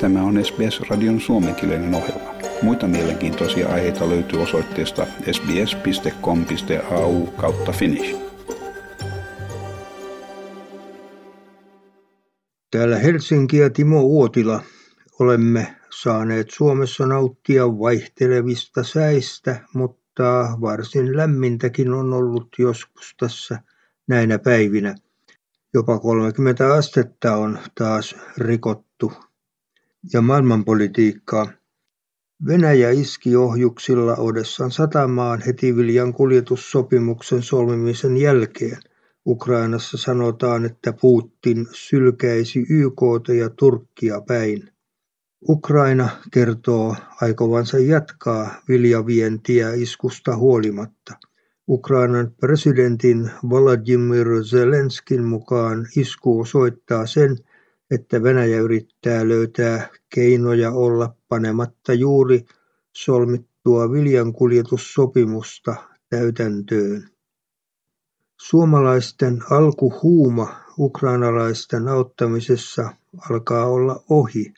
Tämä on SBS-radion suomenkielinen ohjelma. Muita mielenkiintoisia aiheita löytyy osoitteesta sbs.com.au kautta finnish. Täällä Helsinki ja Timo Uotila olemme saaneet Suomessa nauttia vaihtelevista säistä, mutta varsin lämmintäkin on ollut joskus tässä näinä päivinä. Jopa 30 astetta on taas rikottu ja maailmanpolitiikkaa. Venäjä iski ohjuksilla Odessan satamaan heti viljan kuljetussopimuksen solmimisen jälkeen. Ukrainassa sanotaan, että Putin sylkäisi YKta ja Turkkia päin. Ukraina kertoo aikovansa jatkaa viljavientiä iskusta huolimatta. Ukrainan presidentin Volodymyr Zelenskin mukaan isku osoittaa sen, että Venäjä yrittää löytää keinoja olla panematta juuri solmittua viljankuljetussopimusta täytäntöön. Suomalaisten alkuhuuma ukrainalaisten auttamisessa alkaa olla ohi.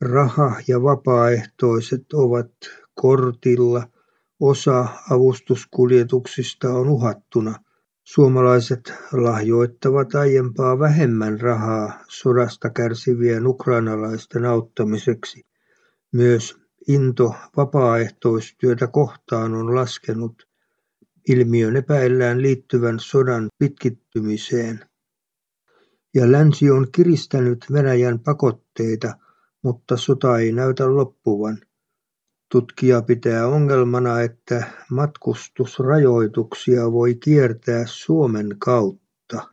Raha ja vapaaehtoiset ovat kortilla, osa avustuskuljetuksista on uhattuna. Suomalaiset lahjoittavat aiempaa vähemmän rahaa sodasta kärsivien ukrainalaisten auttamiseksi. Myös into vapaaehtoistyötä kohtaan on laskenut. Ilmiön epäillään liittyvän sodan pitkittymiseen. Ja länsi on kiristänyt Venäjän pakotteita, mutta sota ei näytä loppuvan. Tutkija pitää ongelmana, että matkustusrajoituksia voi kiertää Suomen kautta.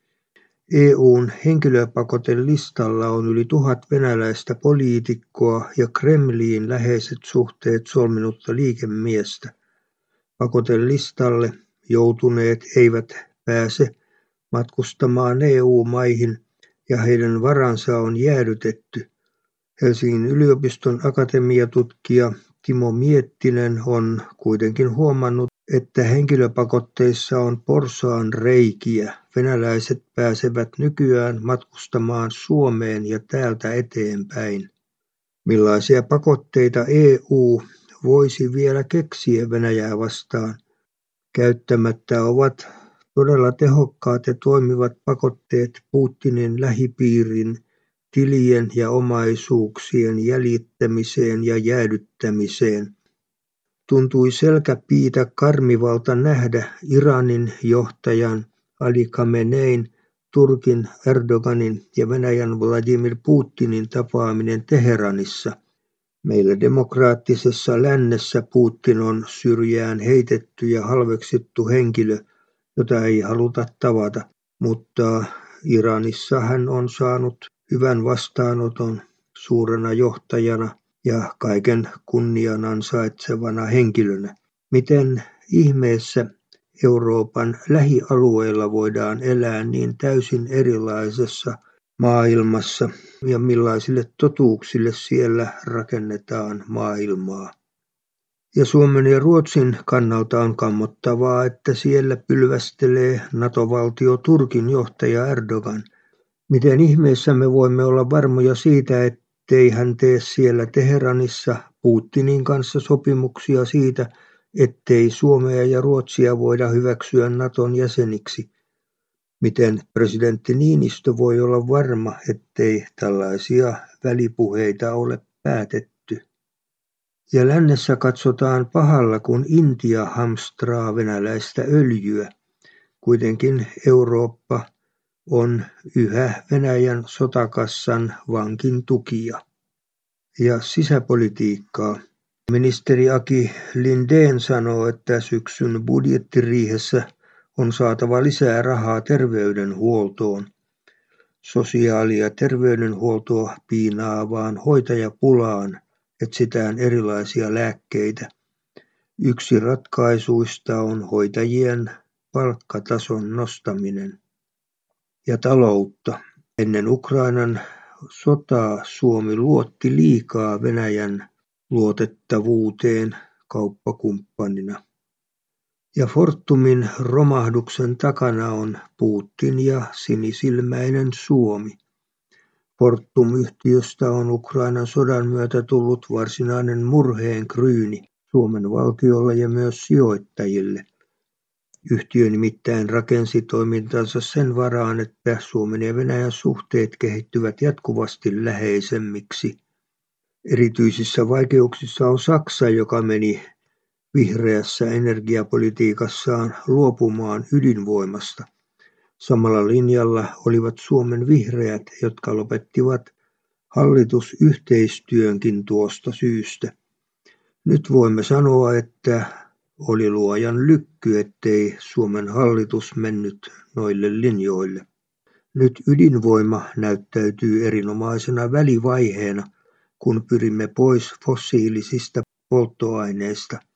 EUn henkilöpakotelistalla on yli tuhat venäläistä poliitikkoa ja Kremliin läheiset suhteet solminutta liikemiestä. Pakotelistalle joutuneet eivät pääse matkustamaan EU-maihin ja heidän varansa on jäädytetty. Helsingin yliopiston akatemiatutkija Timo Miettinen on kuitenkin huomannut, että henkilöpakotteissa on porsaanreikiä. Venäläiset pääsevät nykyään matkustamaan Suomeen ja täältä eteenpäin. Millaisia pakotteita EU voisi vielä keksiä Venäjää vastaan? Käyttämättä ovat todella tehokkaat ja toimivat pakotteet Putinin lähipiirin tilien ja omaisuuksien jäljittämiseen ja jäädyttämiseen. Tuntui selkäpiitä karmivalta nähdä Iranin johtajan Ali Khamenein, Turkin Erdoganin ja Venäjän Vladimir Putinin tapaaminen Teheranissa. Meillä demokraattisessa lännessä Putin on syrjään heitetty ja halveksittu henkilö, jota ei haluta tavata, mutta Iranissa hän on saanut hyvän vastaanoton suurena johtajana ja kaiken kunnian ansaitsevana henkilönä. Miten ihmeessä Euroopan lähialueilla voidaan elää niin täysin erilaisessa maailmassa ja millaisille totuuksille siellä rakennetaan maailmaa. Ja Suomen ja Ruotsin kannalta on kammottavaa, että siellä pylvästelee NATO-valtio Turkin johtaja Erdogan – Miten ihmeessä me voimme olla varmoja siitä, ettei hän tee siellä Teheranissa Putinin kanssa sopimuksia siitä, ettei Suomea ja Ruotsia voida hyväksyä Naton jäseniksi? Miten presidentti Niinistö voi olla varma, ettei tällaisia välipuheita ole päätetty? Ja lännessä katsotaan pahalla, kun Intia hamstraa venäläistä öljyä. Kuitenkin Eurooppa on yhä Venäjän sotakassan vankin tukija. Ja sisäpolitiikkaa. Ministeri Aki Lindeen sanoo, että syksyn budjettiriihessä on saatava lisää rahaa terveydenhuoltoon. Sosiaali- ja terveydenhuoltoa piinaavaan hoitajapulaan etsitään erilaisia lääkkeitä. Yksi ratkaisuista on hoitajien palkkatason nostaminen ja taloutta. Ennen Ukrainan sotaa Suomi luotti liikaa Venäjän luotettavuuteen kauppakumppanina. Ja Fortumin romahduksen takana on Putin ja sinisilmäinen Suomi. Fortum-yhtiöstä on Ukrainan sodan myötä tullut varsinainen murheen kryyni Suomen valtiolle ja myös sijoittajille. Yhtiö nimittäin rakensi toimintansa sen varaan, että Suomen ja Venäjän suhteet kehittyvät jatkuvasti läheisemmiksi. Erityisissä vaikeuksissa on Saksa, joka meni vihreässä energiapolitiikassaan luopumaan ydinvoimasta. Samalla linjalla olivat Suomen vihreät, jotka lopettivat hallitusyhteistyönkin tuosta syystä. Nyt voimme sanoa, että oli luojan lykky, ettei Suomen hallitus mennyt noille linjoille. Nyt ydinvoima näyttäytyy erinomaisena välivaiheena, kun pyrimme pois fossiilisista polttoaineista –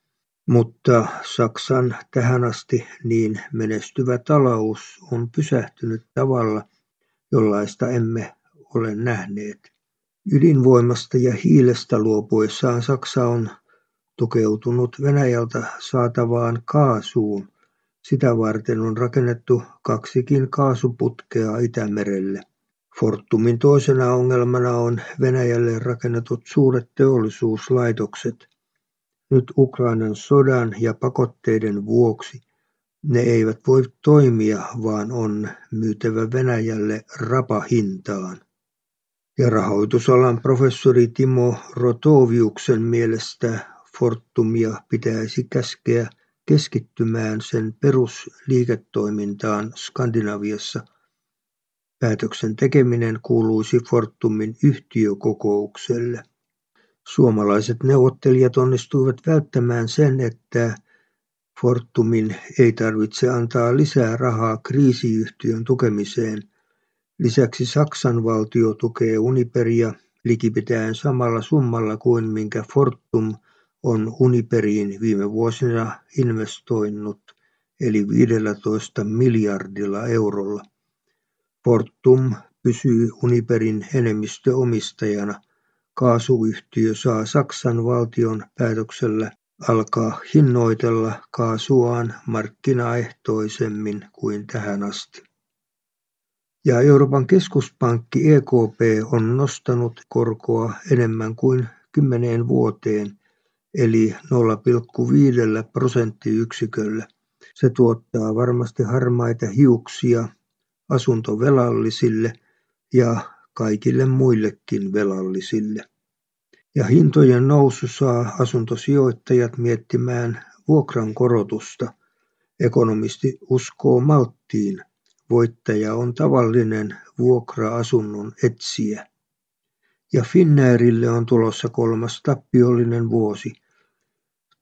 mutta Saksan tähän asti niin menestyvä talous on pysähtynyt tavalla, jollaista emme ole nähneet. Ydinvoimasta ja hiilestä luopuessaan Saksa on tukeutunut Venäjältä saatavaan kaasuun. Sitä varten on rakennettu kaksikin kaasuputkea Itämerelle. Fortumin toisena ongelmana on Venäjälle rakennetut suuret teollisuuslaitokset – nyt Ukrainan sodan ja pakotteiden vuoksi ne eivät voi toimia, vaan on myytävä Venäjälle rapahintaan. Ja rahoitusalan professori Timo Rotoviuksen mielestä Fortumia pitäisi käskeä keskittymään sen perusliiketoimintaan Skandinaviassa. Päätöksen tekeminen kuuluisi Fortumin yhtiökokoukselle. Suomalaiset neuvottelijat onnistuivat välttämään sen, että Fortumin ei tarvitse antaa lisää rahaa kriisiyhtiön tukemiseen. Lisäksi Saksan valtio tukee Uniperia likipitäen samalla summalla kuin minkä Fortum on Uniperiin viime vuosina investoinut, eli 15 miljardilla eurolla. Fortum pysyy Uniperin enemmistöomistajana – Kaasuyhtiö saa Saksan valtion päätöksellä alkaa hinnoitella kaasuaan markkinaehtoisemmin kuin tähän asti. Ja Euroopan keskuspankki EKP on nostanut korkoa enemmän kuin kymmeneen vuoteen, eli 0,5 prosenttiyksiköllä. Se tuottaa varmasti harmaita hiuksia asuntovelallisille ja kaikille muillekin velallisille. Ja hintojen nousu saa asuntosijoittajat miettimään vuokran korotusta. Ekonomisti uskoo malttiin. Voittaja on tavallinen vuokra-asunnon etsijä. Ja Finnairille on tulossa kolmas tappiollinen vuosi.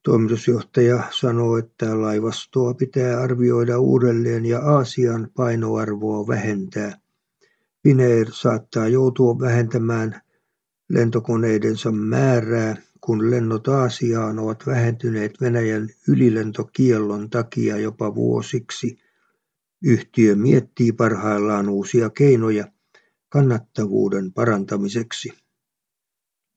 Toimitusjohtaja sanoo, että laivastoa pitää arvioida uudelleen ja Aasian painoarvoa vähentää. Finnair saattaa joutua vähentämään lentokoneidensa määrää, kun lennot Aasiaan ovat vähentyneet Venäjän ylilentokiellon takia jopa vuosiksi. Yhtiö miettii parhaillaan uusia keinoja kannattavuuden parantamiseksi.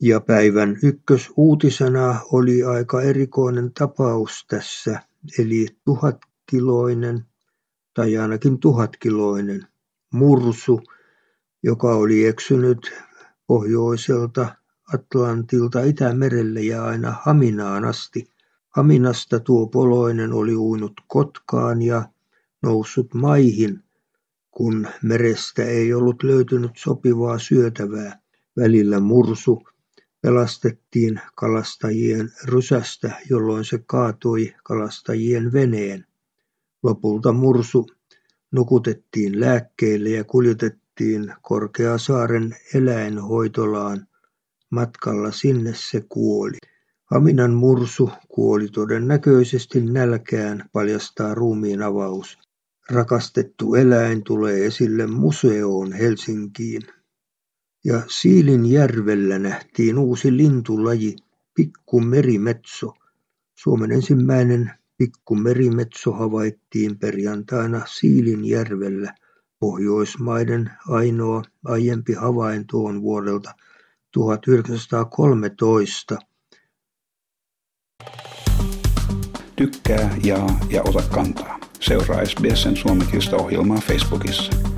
Ja päivän ykkösuutisena oli aika erikoinen tapaus tässä, eli tuhatkiloinen tai ainakin tuhatkiloinen mursu joka oli eksynyt pohjoiselta Atlantilta Itämerelle ja aina Haminaan asti. Haminasta tuo poloinen oli uinut Kotkaan ja noussut maihin, kun merestä ei ollut löytynyt sopivaa syötävää. Välillä mursu pelastettiin kalastajien rysästä, jolloin se kaatui kalastajien veneen. Lopulta mursu nukutettiin lääkkeille ja kuljetettiin Korkeasaaren eläinhoitolaan. Matkalla sinne se kuoli. Haminan mursu kuoli todennäköisesti nälkään, paljastaa ruumiin avaus. Rakastettu eläin tulee esille museoon Helsinkiin. Ja Siilinjärvellä nähtiin uusi lintulaji, pikku merimetso. Suomen ensimmäinen pikku merimetso havaittiin perjantaina Siilinjärvellä – Pohjoismaiden ainoa aiempi havainto on vuodelta 1913. Tykkää, jaa ja ota kantaa. Seuraa SBSn suomenkielistä ohjelmaa Facebookissa.